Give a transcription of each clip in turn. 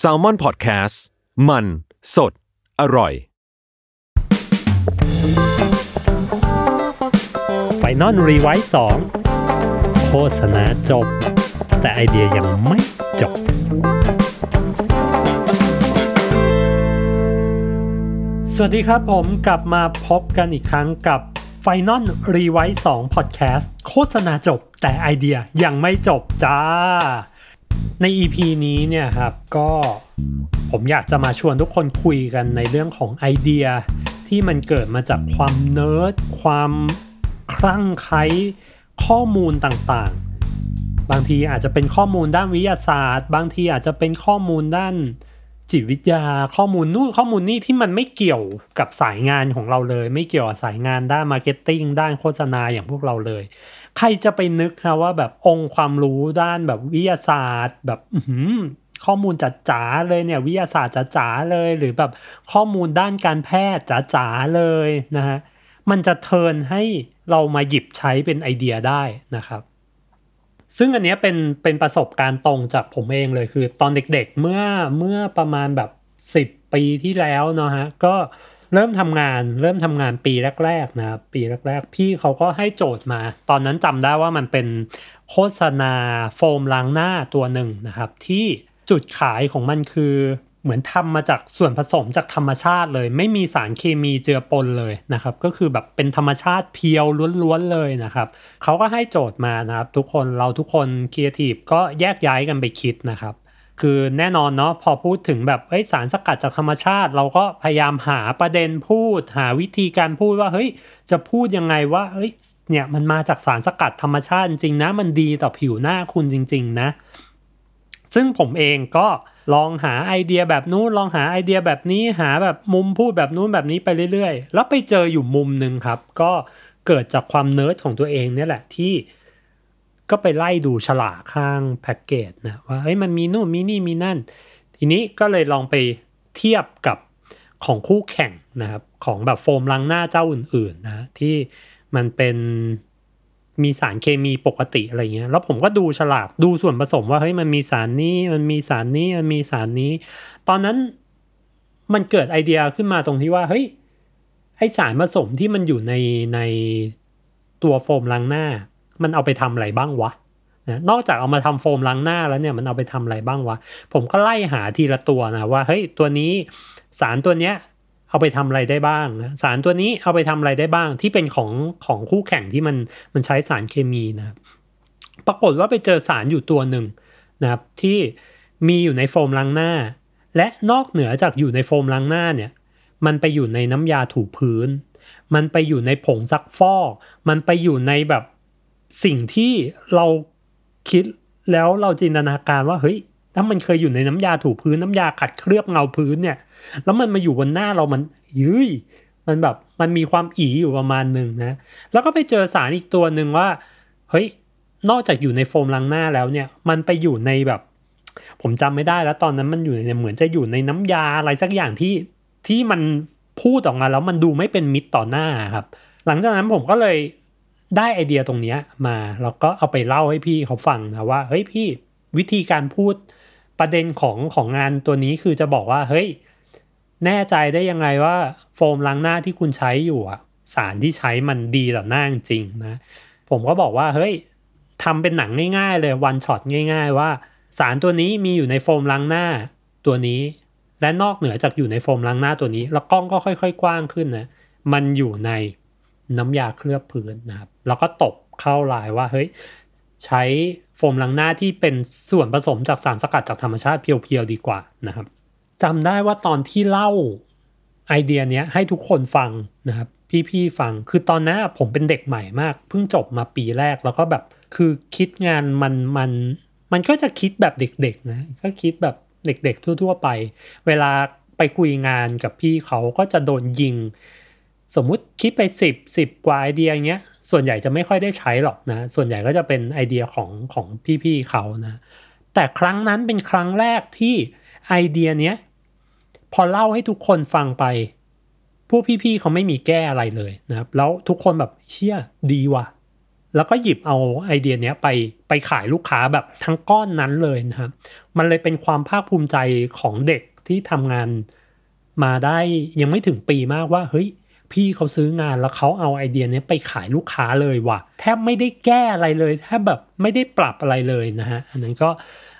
Salmon Podcast มัน สด อร่อย Final Revise สองโฆษณาจบ แต่ไอเดียยังไม่จบ สวัสดีครับผมกลับมาพบกันอีกครั้งกับ Final r e w i 2 Podcast โฆษณาจบ แต่ไอเดียยังไม่จบจ้า ใน EP นี้เนี่ยครับก็ผมอยากจะมาชวนทุกคนคุยกันในเรื่องของไอเดีย ที่มันเกิดมาจากความเนิร์ดความคลั่งไคล้ข้อมูลต่างๆ บางทีอาจจะเป็นข้อมูลด้านวิทยาศาสตร์ บางทีอาจจะเป็นข้อมูลด้านจิตวิทยาข้อมูลนู่นข้อมูลนี่ที่มันไม่เกี่ยวกับสายงานของเราเลย ไม่เกี่ยวกับสายงานด้าน marketing ด้านโฆษณาอย่างพวกเราเลย ใครจะไปนึกนะว่าแบบองค์ความรู้ด้านแบบวิทยาศาสตร์ แบบข้อมูลจ๋าๆเลยเนี่ยวิทยาศาสตร์จ๋าๆเลย หรือแบบข้อมูลด้านการแพทย์จ๋าๆเลยนะฮะมันจะ turn ให้เรามาหยิบใช้เป็นไอเดียได้นะครับ ซึ่งอันนี้เป็นเป็นประสบการณ์ตรงจากผมเองเลยคือ ตอนเด็กๆเมื่อเมื่อประมาณแบบ 10 ปีที่แล้วเนาะฮะก็เเริ่มทำงานเริ่มทำงานปีแรกๆนะครับปีแรก ๆ พี่เขาก็ให้โจทย์มา ตอนนั้นจำได้ว่ามันเป็นโฆษณาโฟมล้างหน้าตัวหนึ่งนะครับ ที่จุดขายของมันคือเหมือนทำมาจากส่วนผสมจากธรรมชาติเลย ไม่มีสารเคมีเจือปนเลยนะครับ ก็คือแบบเป็นธรรมชาติเพียวล้วนๆเลยนะครับเขาก็ให้โจทย์มานะครับ ทุกคนเราทุกคนครีเอทีฟก็แยกย้ายกันไปคิดนะครับ คือแน่นอนเนาะพอพูดถึงแบบเอ้ยสารสกัดจากธรรมชาติ เราก็พยายามหาประเด็นพูด หาวิธีการพูดว่าเฮ้ยจะพูดยังไงว่าเฮ้ยเนี่ยมันมาจากสารสกัดธรรมชาติจริงนะ มันดีต่อผิวหน้าคุณจริง ๆ นะ ซึ่งผมเองก็ลองหาไอเดียแบบนู้นลองหาไอเดียแบบนี้หาแบบมุมพูดแบบนู้นแบบนี้ไปเรื่อย ๆ แล้วไปเจออยู่มุมหนึ่งครับ ก็เกิดจากความเนิร์ดของตัวเองเนี่ยแหละที่ ก็ไปไล่ดูฉลากข้างแพ็กเกจนะว่าเอ้ยมันมีนู่นมีนี่มีนั่น ทีนี้ก็เลยลองไปเทียบกับของคู่แข่งนะครับ ของแบบโฟมล้างหน้าเจ้าอื่นๆนะที่มันเป็นมีสารเคมีปกติอะไรเงี้ย แล้วผมก็ดูฉลากดูส่วนผสมว่าเฮ้ยมันมีสารนี้มันมีสารนี้มันมีสารนี้ ตอนนั้นมันเกิดไอเดียขึ้นมาตรงที่ว่าเฮ้ยไอสารผสมที่มันอยู่ในในตัวโฟมล้างหน้า มันเอาไปทำอะไรบ้างวะนะนอกจากเอามาทำโฟมล้างหน้าแล้วเนี่ยมันเอาไปทำอะไรบ้างวะ ผมก็ไล่หาทีละตัวนะว่าเฮ้ยตัวนี้สารตัวเนี้ยเอาไปทำอะไรได้บ้างนะสารตัวนี้เอาไปทำอะไรได้บ้าง ที่เป็นของของคู่แข่งที่มันมันใช้สารเคมีนะปรากฏว่าไปเจอสารอยู่ตัวหนึ่งนะครับที่มีอยู่ในโฟมล้างหน้า และนอกเหนือจากอยู่ในโฟมล้างหน้าเนี่ยมันไปอยู่ในน้ำยาถูพื้น มันไปอยู่ในผงซักฟอก มันไปอยู่ในแบบ สิ่งที่เราคิดแล้วเราจินตนาการว่าเฮ้ยถ้ามันเคยอยู่ในน้ำยาถูพื้นน้ำยาขัดเคลือบเงาพื้นเนี่ย แล้วมันมาอยู่บนหน้าเรามันยืยมันแบบมันมีความอีอยู่ประมาณหนึ่งนะ แล้วก็ไปเจอสารอีกตัวหนึ่งว่าเฮ้ยนอกจากอยู่ในโฟมล้างหน้าแล้วเนี่ย มันไปอยู่ในแบบ ผมจำไม่ได้แล้วตอนนั้นมันอยู่ในเหมือนจะอยู่ในน้ำยาอะไรสักอย่างที่ที่มันพูดออกมาแล้วมันดูไม่เป็นมิตรต่อหน้าครับ หลังจากนั้นผมก็เลย ได้ไอเดียตรงนี้มาแล้วก็เอาไปเล่าให้พี่เขาฟังนะว่าเฮ้ยพี่วิธีการพูดประเด็นของของงานตัวนี้คือจะบอกว่าเฮ้ยแน่ใจได้ยังไงว่าโฟมล้างหน้าที่คุณใช้อยู่อะสารที่ใช้มันดีต่อหน้าจริงนะผมก็บอกว่าเฮ้ยทำเป็นหนังง่ายๆเลยวันช็อตง่าย ๆ ว่า สารตัวนี้มีอยู่ในโฟมล้างหน้าตัวนี้ และนอกเหนือจากอยู่ในโฟมล้างหน้าตัวนี้ แล้วกล้องก็ค่อย ๆ กว้างขึ้นนะมันอยู่ใน น้ำยาเคลือบพื้นนะครับ แล้วก็ตบเข้าลายว่าเฮ้ยใช้โฟมล้างหน้าที่เป็นส่วนผสมจากสารสกัดจากธรรมชาติเพียวๆดีกว่านะครับจำได้ว่าตอนที่เล่าไอเดียเนี้ยให้ทุกคนฟังนะครับ พี่ๆฟังคือตอนนั้นผมเป็นเด็กใหม่มาก เพิ่งจบมาปีแรกแล้วก็แบบคือคิดงานมันมันมันก็จะคิดแบบเด็กๆนะก็คิดแบบเด็กๆทั่ว ๆ ไป เวลาไปคุยงานกับพี่เขาก็จะโดนยิง สมมุติคิดไปสิบสิบกว่าไอเดียเงี้ย ส่วนใหญ่จะไม่ค่อยได้ใช้หรอกนะ ส่วนใหญ่ก็จะเป็นไอเดียของของพี่ๆเขานะ แต่ครั้งนั้นเป็นครั้งแรกที่ไอเดียเนี้ยพอเล่าให้ทุกคนฟังไปพวกพี่ๆเขาไม่มีแก้อะไรเลยนะครับ แล้วทุกคนแบบเชี่ยดีว่ะ แล้วก็หยิบเอาไอเดียเนี้ยไปไปขายลูกค้าแบบทั้งก้อนนั้นเลยนะครับ มันเลยเป็นความภาคภูมิใจของเด็กที่ทำงานมาได้ยังไม่ถึงปีมากว่าเฮ้ย พี่เขาซื้องานแล้วเขาเอาไอเดียนี้ไปขายลูกค้าเลยว่ะแทบไม่ได้แก้อะไรเลยแทบแบบไม่ได้ปรับอะไรเลยนะฮะอันนั้นก็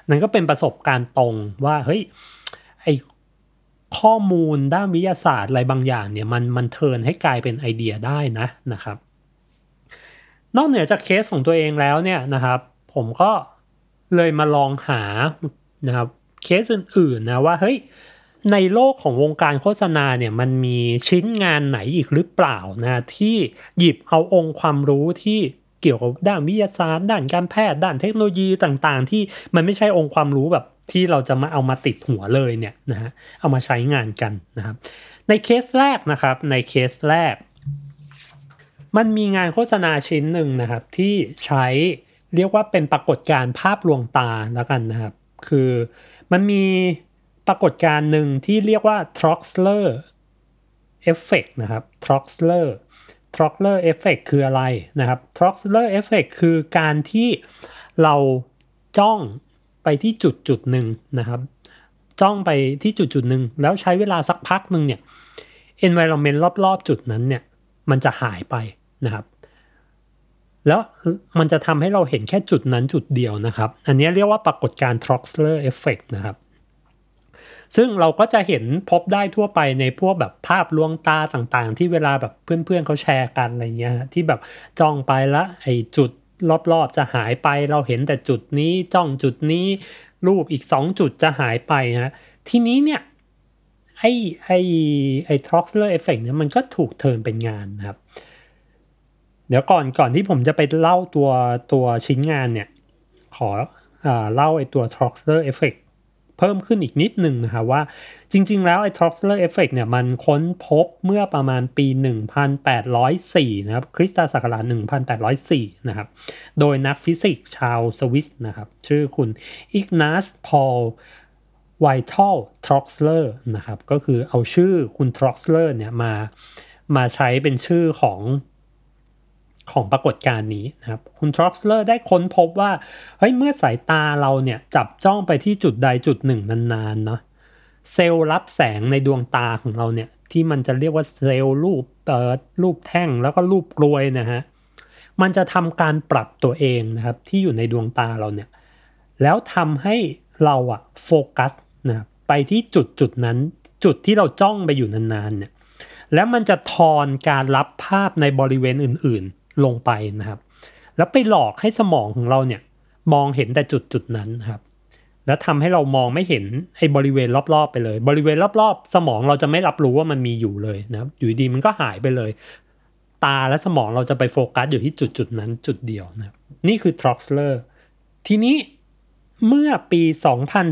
นั่นก็เป็นประสบการณ์ตรงว่าเฮ้ยไอข้อมูลด้านวิทยาศาสตร์อะไรบางอย่างเนี่ยมันมันเทินให้กลายเป็นไอเดียได้นะนะครับ นอกเหนือจากเคสของตัวเองแล้วเนี่ยนะครับ ผมก็เลยมาลองหานะครับเคสอื่นๆนะว่าเฮ้ย ในโลกของวงการโฆษณาเนี่ยมันมีชิ้นงานไหนอีกหรือเปล่านะที่หยิบเอาองค์ความรู้ที่เกี่ยวกับด้านวิทยาศาสตร์ด้านการแพทย์ด้านเทคโนโลยีต่างๆ ที่มันไม่ใช่องค์ความรู้แบบที่เราจะมาเอามาติดหัวเลยเนี่ยนะฮะเอามาใช้งานกันนะครับ ในเคสแรกนะครับในเคสแรก มันมีงานโฆษณาชิ้นหนึ่งนะครับ ที่ใช้เรียกว่าเป็นปรากฏการณ์ภาพลวงตาแล้วกันนะครับ คือมันมี ปรากฏการณ์หนึ่งที่เรียกว่า Troxler Effect นะครับ Troxler Troxler Effect คืออะไรนะครับ Troxler Effect คือการที่เราจ้องไปที่จุดจุดหนึ่งนะครับ จ้องไปที่จุดจุดหนึ่งแล้วใช้เวลาสักพักหนึ่งเนี่ย environment รอบๆ จุดนั้นเนี่ย มันจะหายไปนะครับ แล้วมันจะทำให้เราเห็นแค่จุดนั้นจุดเดียวนะครับ อันนี้เรียกว่าปรากฏการณ์ Troxler Effect นะครับ ซึ่งเราก็จะเห็นพบได้ทั่วไปในพวกแบบภาพลวงตาต่างๆ ที่เวลาแบบเพื่อนๆเขาแชร์กันอะไรเงี้ยที่แบบจ้องไปล้วไอ้จุดรอบๆจะหายไปเราเห็นแต่จุดนี้จ้องจุดนี้รูปอีกสองจุดจะหายไปนะทีนี้เนี่ยไอ้ไอ้ไอ้ Troxler Effect เนี่ยมันก็ถูกเทิร์นเป็นงานนะครับ เดี๋ยวก่อนก่อนที่ผมจะไปเล่าตัวตัวชิ้นงานเนี่ย ขอเล่าไอ้ตัว Troxler Effect เพิ่มขึ้นอีกนิดหนึ่งนะครับว่าจริง ๆ แล้วไอ้ Troxler Effect เนี่ยมันค้นพบเมื่อประมาณปี 1804 นะครับ คริสตศักราช 1804 นะครับ โดยนักฟิสิกส์ชาวสวิสนะครับ ชื่อคุณอิกนัสพอลไวทัลทรอกเลอร์นะครับ ก็คือเอาชื่อคุณทรอกเลอร์เนี่ยมามาใช้เป็นชื่อของ ของปรากฏการณ์นี้นะครับคุณทร็อกเลอร์ได้ค้นพบว่าเฮ้ยเมื่อสายตาเราเนี่ยจับจ้องไปที่จุดใดจุดหนึ่งนานๆเนาะเซลล์รับแสงในดวงตาของเราเนี่ยที่มันจะเรียกว่าเซลล์รูปเอ่อรูปแท่งแล้วก็รูปกรวยนะฮะมันจะทำการปรับตัวเองนะครับที่อยู่ในดวงตาเราเนี่ยแล้วทำให้เราอะโฟกัสนะไปที่จุดจุดนั้น จุดที่เราจ้องไปอยู่นานๆเนี่ยแล้วมันจะทอนการรับภาพในบริเวณอื่น ลงไปนะครับ แล้วไปหลอกให้สมองของเราเนี่ยมองเห็นแต่จุดจุดนั้นครับ แล้วทำให้เรามองไม่เห็นไอ้บริเวณรอบๆไปเลย บริเวณรอบๆ สมองเราจะไม่รับรู้ว่ามันมีอยู่เลยนะครับ อยู่ดีมันก็หายไปเลย ตาและสมองเราจะไปโฟกัสอยู่ที่จุดจุดนั้นจุดเดียวนะนี่คือ Troxler ทีนี้เมื่อปี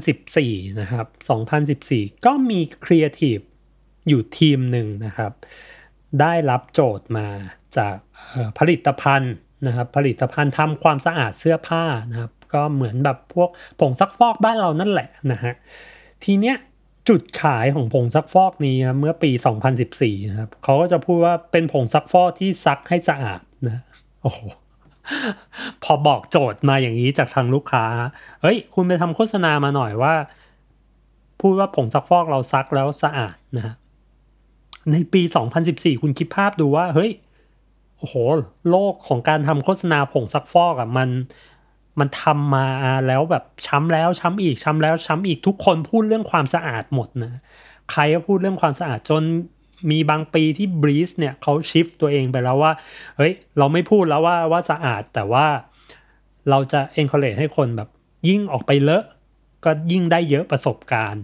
2014 นะครับ 2014 ก็มีครีเอทีฟอยู่ทีมหนึ่งนะครับ ได้รับโจทย์มา จากผลิตภัณฑ์นะครับผลิตภัณฑ์ทำความสะอาดเสื้อผ้านะครับก็เหมือนแบบพวกผงซักฟอกบ้านเรานั่นแหละนะฮะทีเนี้ยจุดขายของผงซักฟอกนี้เมื่อปี 2014นะครับเขาก็จะพูดว่าเป็นผงซักฟอกที่ซักให้สะอาดนะโอ้โหพอบอกโจทย์มาอย่างนี้จากทางลูกค้าเฮ้ย คุณไปทำโฆษณามาหน่อยว่า พูดว่าผงซักฟอกเราซักแล้วสะอาดนะฮะในปี 2014 คุณคิดภาพดูว่า เฮ้ย โอ้โห โลกของการทำโฆษณาผงซักฟอกอะ่ะมันมันทำมาแล้วแบบช้ำแล้วช้ำอีกช้ำแล้วช้ำอีกทุกคนพูดเรื่องความสะอาดหมดนะใครก็พูดเรื่องความสะอาดจนมีบางปีที่บรีสเนี่ยเขาชิฟตัวเองไปแล้วว่าเฮ้ยเราไม่พูดแล้วว่าว่าสะอาดแต่ว่าเราจะ encourage ให้คนแบบยิ่งออกไปเลอะ ก็ยิ่งได้เยอะประสบการณ์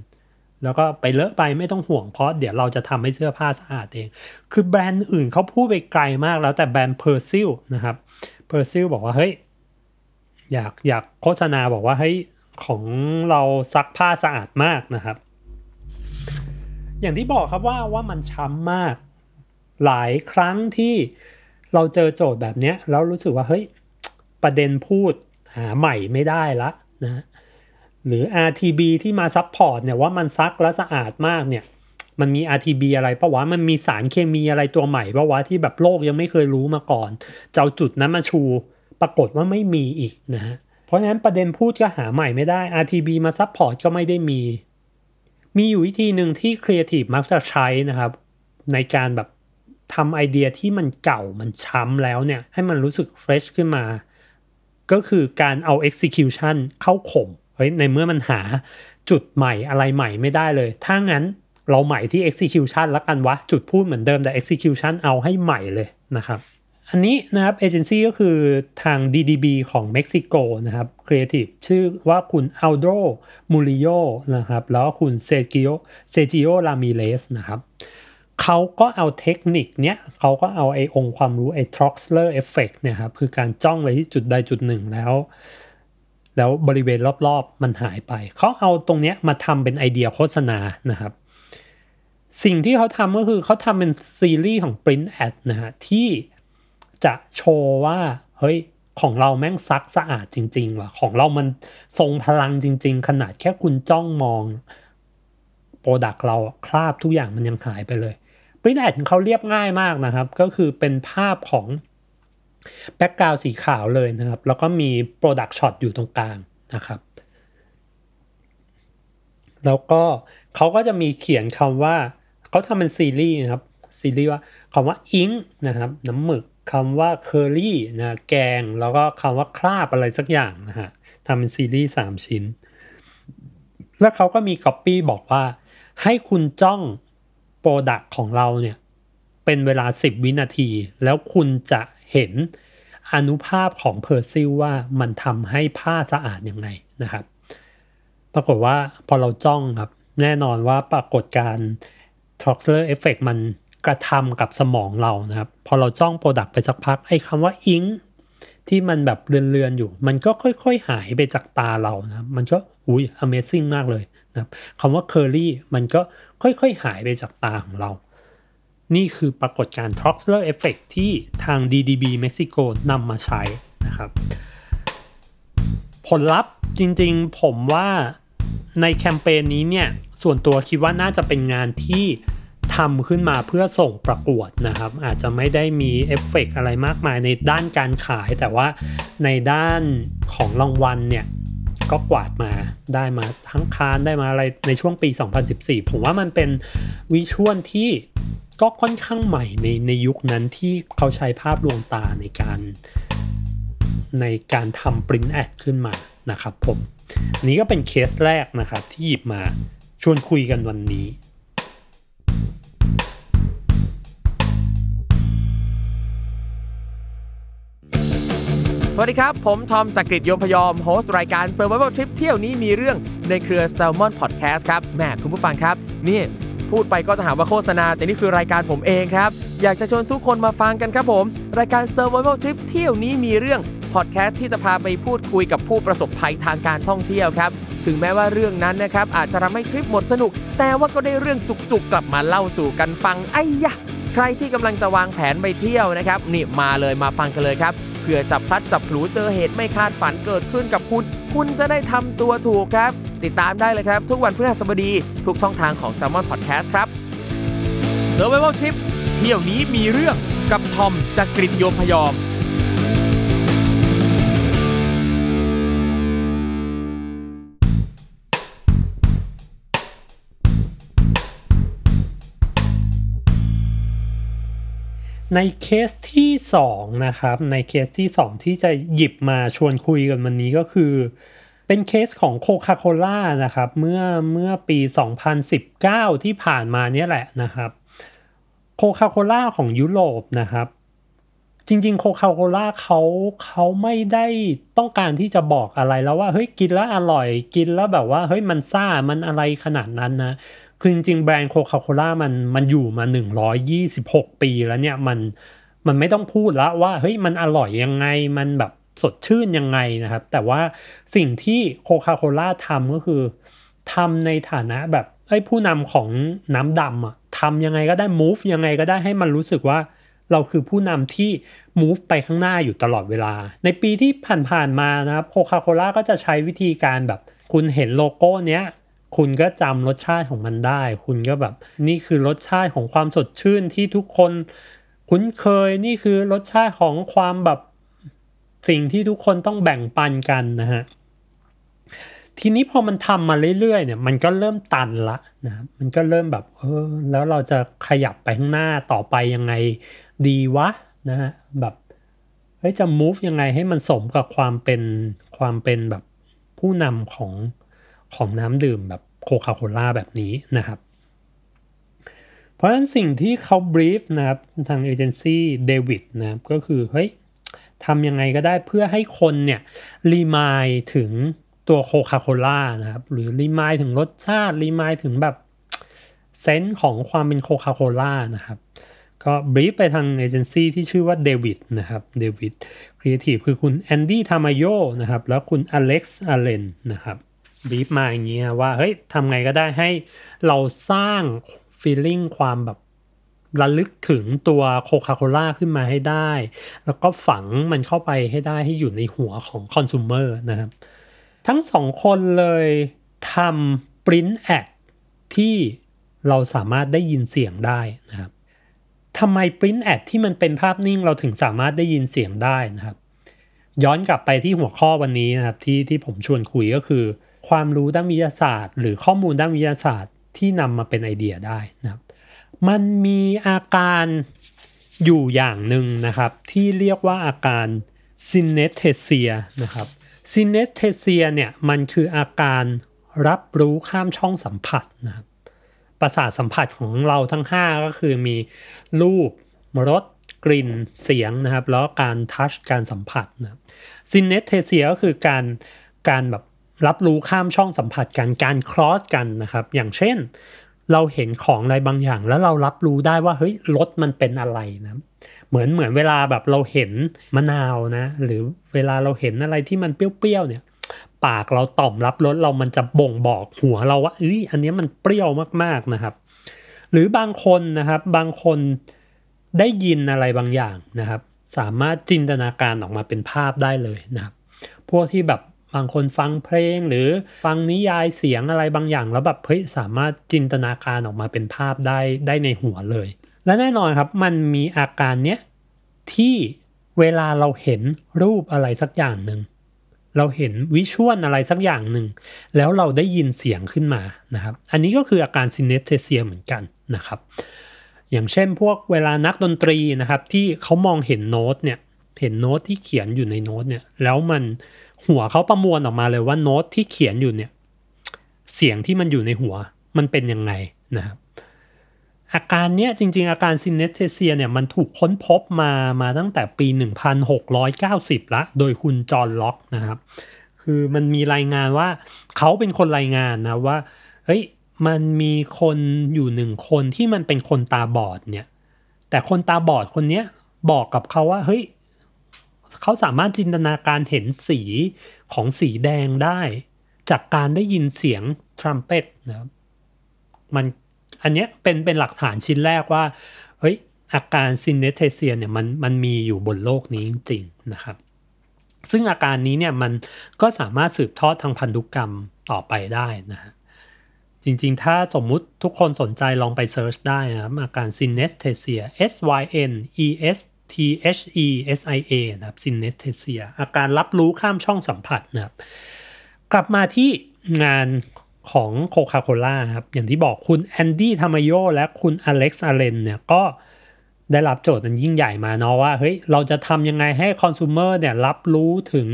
แล้วก็ไปเลอะไปไม่ต้องห่วงเพราะเดี๋ยวเราจะทำให้เสื้อผ้าสะอาดเอง คือแบรนด์อื่นเขาพูดไปไกลมากแล้วแต่แบรนด์ Persil นะครับ Persil บอกว่าเฮ้ยอยากอยากโฆษณาบอกว่าเฮ้ยของเราซักผ้าสะอาดมากนะครับ อย่างที่บอกครับว่าว่ามันช้ำมาก หลายครั้งที่เราเจอโจทย์แบบนี้แล้วรู้สึกว่าเฮ้ยประเด็นพูดหาใหม่ไม่ได้ละนะ หรือ RTB ที่มาซับพอร์ตเนี่ยว่ามันซักและสะอาดมากเนี่ย มันมี RTB อะไรปะวะ มันมีสารเคมีอะไรตัวใหม่ปะวะที่แบบโลกยังไม่เคยรู้มาก่อน จะเอาจุดนั้นมาชู ปรากฏว่าไม่มีอีกนะฮะ เพราะฉะนั้นประเด็นพูดก็หาใหม่ไม่ได้ RTB มาซับพอร์ตก็ไม่ได้มี มีอยู่วิธีหนึ่งที่ครีเอทีฟมักจะใช้นะครับ ในการแบบทำไอเดียที่มันเก่ามันช้ำแล้วเนี่ย ให้มันรู้สึก fresh ขึ้นมา ก็คือการเอา execution เข้าข่ม เฮ้ยในเมื่อมันหาจุดใหม่อะไรใหม่ไม่ได้เลย ถ้างั้นเราใหม่ที่ execution แล้วกันวะ จุดพูดเหมือนเดิมแต่ execution เอาให้ใหม่เลยนะครับ อันนี้นะครับเอเจนซี่ก็คือทาง DDB ของเม็กซิโกนะครับครีเอทีฟชื่อว่าคุณอัลโดมูริโยนะครับแล้วก็คุณเซจิโอเซจิโอลามิเลสนะครับเขาก็เอาเทคนิคเนี้ยเขาก็เอาไอ้องค์ความรู้ไอ้ Troxler Effect เนี่ยครับคือการจ้องไปที่จุดใดจุดหนึ่งแล้ว แล้วบริเวณรอบๆมันหายไป เขาเอาตรงเนี้ยมาทำเป็นไอเดียโฆษณานะครับ สิ่งที่เขาทำก็คือเขาทำเป็นซีรีส์ของ Print Ad นะฮะที่จะโชว์ว่า เฮ้ยของเราแม่งซักสะอาดจริง ๆ ว่ะ ของเรามันทรงพลังจริง ๆ ขนาดแค่คุณจ้องมอง product เราคราบทุกอย่างมันยังหายไปเลย Print Ad ของเขาเรียบง่ายมากนะครับ ก็คือเป็นภาพของ background สีขาวเลยนะครับ แล้วก็มี Product Shot อยู่ตรงกลางนะครับ แล้วก็เขาก็จะมีเขียนคำว่าเขาทำเป็นซีรีส์นะครับซีรีส์ว่าคำว่า ink นะครับน้ำหมึกคำว่าเคอรี่นะแกง แล้วก็คำว่าคราบอะไรสักอย่างนะฮะทำเป็นซีรีส์สามชิ้น แล้วเขาก็มีก๊อปปี้บอกว่า ให้คุณจ้อง product ของเราเนี่ยเป็นเวลา 10 วินาที แล้วคุณจะ เห็นอานุภาพของ Persil ว่ามันทำให้ผ้าสะอาดยังไงนะครับ ปรากฏว่าพอเราจ้องครับ แน่นอนว่าปรากฏการ Troxler Effect มันกระทำกับสมองเรานะครับ พอเราจ้องโปรดักต์ไปสักพักไอ้คำว่าอิงที่มันแบบเลือนๆอยู่ มันก็ค่อยๆหายไปจากตาเรานะมันก็อุ้ย Amazing มากเลยนะครับคำว่า Curly มันก็ค่อยๆหายไปจากตาของเรา นี่คือปรากฏการณ์ Troxler Effect ที่ทาง DDB เม็กซิโกนำมาใช้นะครับ ผลลัพธ์จริงๆ ผมว่าในแคมเปญนี้เนี่ย ส่วนตัวคิดว่าน่าจะเป็นงานที่ทำขึ้นมาเพื่อส่งประกวดนะครับ อาจจะไม่ได้มีเอฟเฟกอะไรมากมายในด้านการขาย แต่ว่าในด้านของรางวัลเนี่ย ก็กวาดมาได้มาทั้งคานได้มาอะไรในช่วงปี 2014 ผมว่ามันเป็นวิชวลที่ ก็ค่อนข้างใหม่ในในยุคนั้นที่เขาใช้ภาพลวงตาในการในการทำ print ad ขึ้นมานะครับผมอันนี้ก็เป็นเคสแรกนะครับที่หยิบมาชวนคุยกันวันนี้สวัสดีครับ ผมทอมจักรกฤต โยมพยอม host รายการ Survival Trip เที่ยวนี้มีเรื่องในเครือ s t a l m o n Podcast ครับแม่คุณผู้ฟังครับ นี่ พูดไปก็จะหาว่าโฆษณา แต่นี่คือรายการผมเองครับ อยากจะชวนทุกคนมาฟังกันครับผม รายการ Survival Trip เที่ยวนี้มีเรื่องพอดแคสต์ที่จะพาไปพูดคุยกับผู้ประสบภัยทางการท่องเที่ยวครับ ถึงแม้ว่าเรื่องนั้นนะครับอาจจะทำให้ทริปหมดสนุก แต่ว่าก็ได้เรื่องจุกๆกลับมาเล่าสู่กันฟังไอ้ยะใครที่กำลังจะวางแผนไปเที่ยวนะครับนี่มาเลยมาฟังกันเลยครับเผื่อจับพลัดจับผลูเจอเหตุไม่คาดฝันเกิดขึ้นกับคุณ คุณจะได้ทำตัวถูกครับ ติดตามได้เลยครับ ทุกวันพฤหัสบดีทุกช่องทางของ s ซ l m o n Podcast ครับ Survival Trip เที่ยวนี้มีเรื่องกับทอมจากกรีฑโยมพยอม ในเคสที่2นะครับในเคสที่ 2 ที่จะหยิบมาชวนคุยกันวันนี้ก็คือ เป็นเคสของโคคาโคล่านะครับเมื่อเมื่อปี 2019 ที่ผ่านมาเนี่ยแหละนะครับโคคาโคล่าของยุโรปนะครับ จริงๆโคคาโคล่าเขาเขาไม่ได้ต้องการที่จะบอกอะไรแล้วว่าเฮ้ยกินแล้วอร่อยกินแล้วแบบว่าเฮ้ยมันซ่ามันอะไรขนาดนั้นนะ คือจริงๆ แบรนด์โคคาโคล่ามันมันอยู่มา 126 ปีแล้วเนี่ยมันมันไม่ต้องพูดแล้วว่าเฮ้ยมันอร่อยยังไงมันแบบสดชื่นยังไงนะครับ แต่ว่าสิ่งที่โคคาโคล่าทำก็คือทำในฐานะแบบไอ้ผู้นำของน้ำดำอะทำยังไงก็ได้ move ยังไงก็ได้ให้มันรู้สึกว่าเราคือผู้นำที่ move ไปข้างหน้าอยู่ตลอดเวลา ในปีที่ผ่านๆมานะครับโคคาโคล่าก็จะใช้วิธีการแบบ คุณเห็นโลโก้เนี้ย คุณก็จำรสชาติของมันได้ คุณก็แบบนี่คือรสชาติของความสดชื่นที่ทุกคนคุ้นเคยนี่คือรสชาติของความแบบสิ่งที่ทุกคนต้องแบ่งปันกันนะฮะทีนี้พอมันทำมาเรื่อยๆเนี่ยมันก็เริ่มตันละนะมันก็เริ่มแบบเออแล้วเราจะขยับไปข้างหน้าต่อไปยังไงดีวะนะฮะแบบเฮ้ยจะ move ยังไงให้มันสมกับความเป็นความเป็นแบบผู้นำของ ของน้ำดื่มแบบโคคาโคล่าแบบนี้นะครับ เพราะฉะนั้นสิ่งที่เขา brief นะครับทางเอเจนซี่เดวิดนะครับก็คือเฮ้ยทำยังไงก็ได้เพื่อให้คนเนี่ย remind ถึงตัวโคคาโคล่านะครับหรือ remind ถึงรสชาติ remind ถึงแบบ sense ของความเป็นโคคาโคล่านะครับก็ brief ไปทางเอเจนซี่ที่ชื่อว่าเดวิดนะครับเดวิดครีเอทีฟคือคุณแอนดี้ทามาโยนะครับแล้วคุณอเล็กซ์อเลนนะครับ บีฟมาอย่างเงี้ยว่าเฮ้ยทำไงก็ได้ให้เราสร้าง feeling ความแบบระลึกถึงตัวโคคาโคล่าขึ้นมาให้ได้ แล้วก็ฝังมันเข้าไปให้ได้ให้อยู่ในหัวของคอน sumer นะครับ ทั้งสองคนเลยทำ print ad ที่เราสามารถได้ยินเสียงได้นะครับทำไม print ad ที่มันเป็นภาพนิ่งเราถึงสามารถได้ยินเสียงได้นะครับ ย้อนกลับไปที่หัวข้อวันนี้นะครับที่ที่ผมชวนคุยก็คือ ความรู้ด้านวิทยาศาสตร์ หรือข้อมูลด้านวิทยาศาสตร์ที่นำมาเป็นไอเดียได้นะครับมันมีอาการอยู่อย่างหนึ่งนะครับที่เรียกว่าอาการ synesthesia นะครับ synesthesia เนี่ยมันคืออาการรับรู้ข้ามช่องสัมผัสนะครับประสาทสัมผัสของเราทั้ง 5 ก็คือมีรูปรสกลิ่นเสียงนะครับ แล้วการ touch การสัมผัสนะครับ synesthesia ก็คือการการแบบ รับรู้ข้ามช่องสัมผัสกันการ cross กันนะครับ อย่างเช่น เราเห็นของอะไรบางอย่าง แล้วเรารับรู้ได้ว่าเฮ้ยรสมันเป็นอะไรนะเหมือนเหมือนเวลาแบบเราเห็นมะนาวนะ หรือเวลาเราเห็นอะไรที่มันเปรี้ยวๆเนี่ยปากเราต่อมรับรสเรามันจะบ่งบอกหัวเราว่าเอ้ยอันนี้มันเปรี้ยวมากๆนะครับ หรือบางคนนะครับบางคนได้ยินอะไรบางอย่างนะครับ สามารถจินตนาการออกมาเป็นภาพได้เลยนะครับ พวกที่แบบ บางคนฟังเพลงหรือฟังนิยายเสียงอะไรบางอย่าง แล้วแบบเฮ้ยสามารถจินตนาการออกมาเป็นภาพได้ได้ในหัวเลย และแน่นอนครับมันมีอาการเนี้ยที่เวลาเราเห็นรูปอะไรสักอย่างหนึ่งเราเห็นวิชวลอะไรสักอย่างหนึ่ง แล้วเราได้ยินเสียงขึ้นมานะครับ อันนี้ก็คืออาการ synesthesia เหมือนกันนะครับ อย่างเช่นพวกเวลานักดนตรีนะครับ ที่เขามองเห็นโน้ตเนี่ยเห็นโน้ตที่เขียนอยู่ในโน้ตเนี่ยแล้วมัน หัวเขาประมวลออกมาเลยว่าโน้ตที่เขียนอยู่เนี่ย เสียงที่มันอยู่ในหัวมันเป็นยังไงนะครับอาการเนี้ยจริง ๆ อาการ synesthesia เนี่ยมันถูกค้นพบมามาตั้งแต่ปี 1690 ละ โดยคุณจอห์นล็อกนะครับ คือมันมีรายงานว่าเขาเป็นคนรายงานนะว่าเฮ้ยมันมีคนอยู่หนึ่งคนที่มันเป็นคนตาบอดเนี่ย แต่คนตาบอดคนเนี้ยบอกกับเขาว่าเฮ้ย เขาสามารถจินตนาการเห็นสีของสีแดงได้ จากการได้ยินเสียงทรัมเป็ตนะครับมันอันเนี้ยเป็นเป็นหลักฐานชิ้นแรกว่าเฮ้ยอาการซินเนเทเซียเนี่ยมันมันมีอยู่บนโลกนี้จริงๆนะครับ ซึ่งอาการนี้เนี่ยมันก็สามารถสืบทอดทางพันธุกรรมต่อไปได้นะฮะจริงๆ ถ้าสมมุติทุกคนสนใจลองไป search ได้นะครับอาการ synesthesia S Y N E S T H E S I A นะครับ synesthesia อาการรับรู้ข้ามช่องสัมผัสนะครับ กลับมาที่งานของโคคาโคล่าครับ อย่างที่บอกคุณแอนดี้ทามาโยและคุณอเล็กซ์อาเลนเนี่ยก็ได้รับโจทย์อันยิ่งใหญ่มาเนาะว่าเฮ้ยเราจะทำยังไงให้ consumer เนี่ยรับรู้ถึง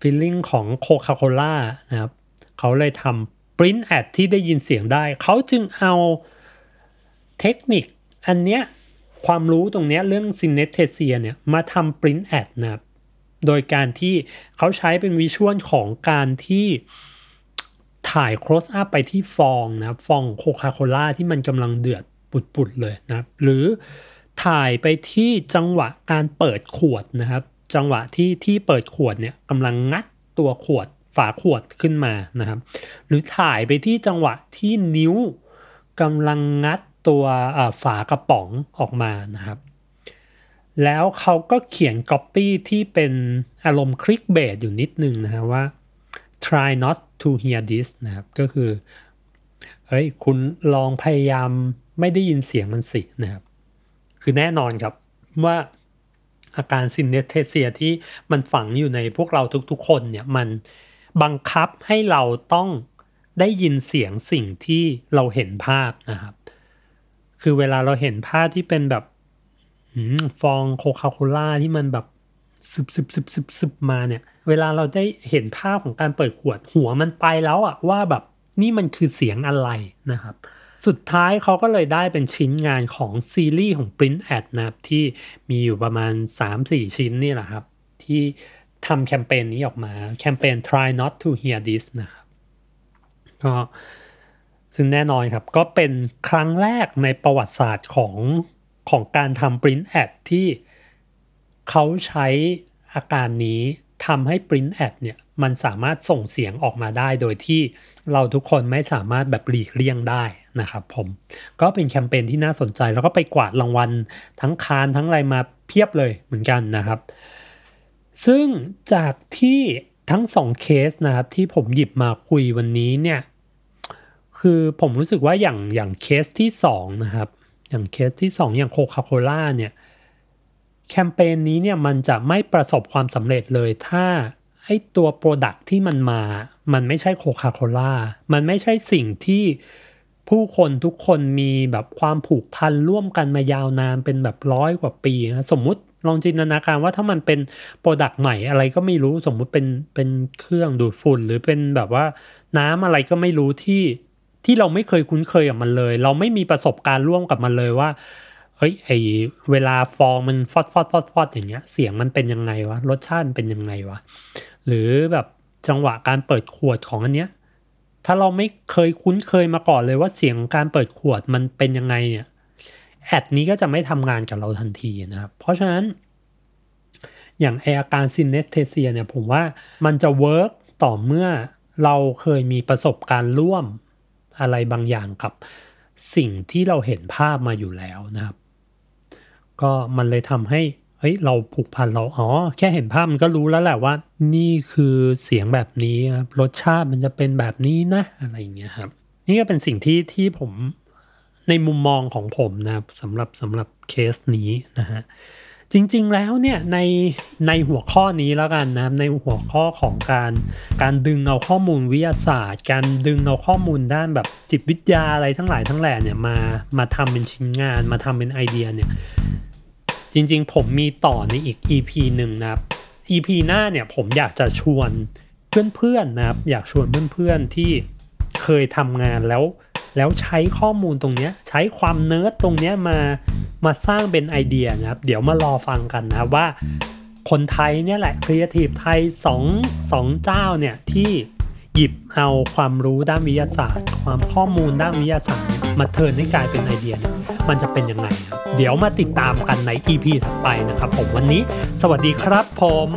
feeling ของโคคาโคล่านะครับเขาเลยทำ print ad ที่ได้ยินเสียงได้ เขาจึงเอาเทคนิคอันเนี้ย ความรู้ตรงนี้เรื่อง synesthesia เนี่ยมาทำ print ad นะครับโดยการที่เขาใช้เป็น visual ของการที่ถ่าย close up ไปที่ฟองนะครับฟองโคคาโคล่าที่มันกำลังเดือดปุดๆเลยนะครับ หรือถ่ายไปที่จังหวะการเปิดขวดนะครับ จังหวะที่ที่เปิดขวดเนี่ยกำลังงัดตัวขวดฝาขวดขึ้นมานะครับ หรือถ่ายไปที่จังหวะที่นิ้วกำลังงัด ตัวฝากระป๋องออกมานะครับ แล้วเขาก็เขียนก๊อปปี้ที่เป็นอารมณ์คลิกเบสอยู่นิดนึงนะฮะว่า try not to hear this นะครับ ก็คือเฮ้ยคุณลองพยายามไม่ได้ยินเสียงมันสินะครับ คือแน่นอนครับว่าอาการ synesthesia ที่มันฝังอยู่ในพวกเราทุกๆ คนเนี่ยมันบังคับให้เราต้องได้ยินเสียงสิ่งที่เราเห็นภาพนะครับ คือเวลาเราเห็นภาพที่เป็นแบบฟองโคคาโคล่าที่มันแบบซึบซึบซึบซึบซึบมาเนี่ย เวลาเราได้เห็นภาพของการเปิดขวดหัวมันไปแล้วอะว่าแบบนี่มันคือเสียงอะไรนะครับ สุดท้ายเขาก็เลยได้เป็นชิ้นงานของซีรีส์ของ Print Ad นะครับ ที่มีอยู่ประมาณ 3-4 ชิ้นนี่แหละครับ ที่ทำแคมเปญนี้ออกมา แคมเปญ try not to hear this นะครับก็ ซึ่งแน่นอนครับ ก็เป็นครั้งแรกในประวัติศาสตร์ของของการทำ Print Ad ที่เขาใช้อาการนี้ทำให้ Print Ad เนี่ยมันสามารถส่งเสียงออกมาได้โดยที่เราทุกคนไม่สามารถแบบหลีกเลี่ยงได้นะครับผมก็เป็นแคมเปญที่น่าสนใจแล้วก็ไปกวาดรางวัลทั้งคานทั้งอะไรมาเพียบเลยเหมือนกันนะครับ ซึ่งจากที่ทั้งสองเคสนะครับที่ผมหยิบมาคุยวันนี้เนี่ย คือผมรู้สึกว่าอย่างอย่างเคสที่สองนะครับ อย่างเคสที่สองอย่างโคคาโคล่าเนี่ยแคมเปญนี้เนี่ยมันจะไม่ประสบความสำเร็จเลยถ้าไอตัว product ที่มันมา มันไม่ใช่โคคาโคล่ามันไม่ใช่สิ่งที่ผู้คนทุกคนมีแบบความผูกพันร่วมกันมายาวนานเป็นแบบร้อยกว่าปีนะสมมุติลองจินตนาการว่าถ้ามันเป็น product ใหม่อะไรก็ไม่รู้สมมุติเป็นเป็นเครื่องดูดฝุ่น หรือเป็นแบบว่าน้ำอะไรก็ไม่รู้ที่ ที่เราไม่เคยคุ้นเคยกับมันเลย เราไม่มีประสบการณ์ร่วมกับมันเลยว่าเฮ้ยไอเวลาฟองมันฟอดฟอดฟอดฟอดอย่างเงี้ย เสียงมันเป็นยังไงวะรสชาติเป็นยังไงวะหรือแบบจังหวะการเปิดขวดของอันเนี้ยถ้าเราไม่เคยคุ้นเคยมาก่อนเลยว่าเสียงการเปิดขวดมันเป็นยังไงเนี่ย ad นี้ก็จะไม่ทำงานกับเราทันทีนะครับเพราะฉะนั้น อย่างไออาการ synesthesia เนี่ยผมว่ามันจะเวิร์กต่อเมื่อเราเคยมีประสบการณ์ร่วม อะไรบางอย่างกับสิ่งที่เราเห็นภาพมาอยู่แล้วนะครับ ก็มันเลยทำให้เฮ้ยเราผูกพันเราอ๋อแค่เห็นภาพมันก็รู้แล้วแหละว่า นี่คือเสียงแบบนี้ครับรสชาติมันจะเป็นแบบนี้นะอะไรอย่างเงี้ยครับ นี่ก็เป็นสิ่งที่ที่ผมในมุมมองของผมนะครับสำหรับสำหรับเคสนี้นะฮะ จริงๆแล้วเนี่ยในในหัวข้อนี้แล้วกันนะในหัวข้อของการการดึงเอาข้อมูลวิทยาศาสตร์ การดึงเอาข้อมูลด้านแบบจิตวิทยาอะไรทั้งหลายทั้งแหล่เนี่ยมามาทำเป็นชิ้นงาน มาทำเป็นไอเดียเนี่ยจริงๆ ผมมีต่อในอีก EP หนึ่งนะครับ EP หน้าเนี่ยผมอยากจะชวนเพื่อนๆนะครับอยากชวนเพื่อนๆที่เคยทำงานแล้ว แล้วใช้ข้อมูลตรงนี้ใช้ความเนิร์ดตรงนี้มามาสร้างเป็นไอเดียนะครับ เดี๋ยวมารอฟังกันนะว่า คนไทยเนี่ยแหละครีเอทีฟไทยสองสองเจ้าเนี่ยที่หยิบเอาความรู้ด้านวิทยาศาสตร์ ความข้อมูลด้านวิทยาศาสตร์ มา turn ให้กลายเป็นไอเดียเนี่ยมันจะเป็นยังไงครับเดี๋ยวมาติดตามกันใน EP ถัดไปนะครับผมวันนี้ สวัสดีครับผม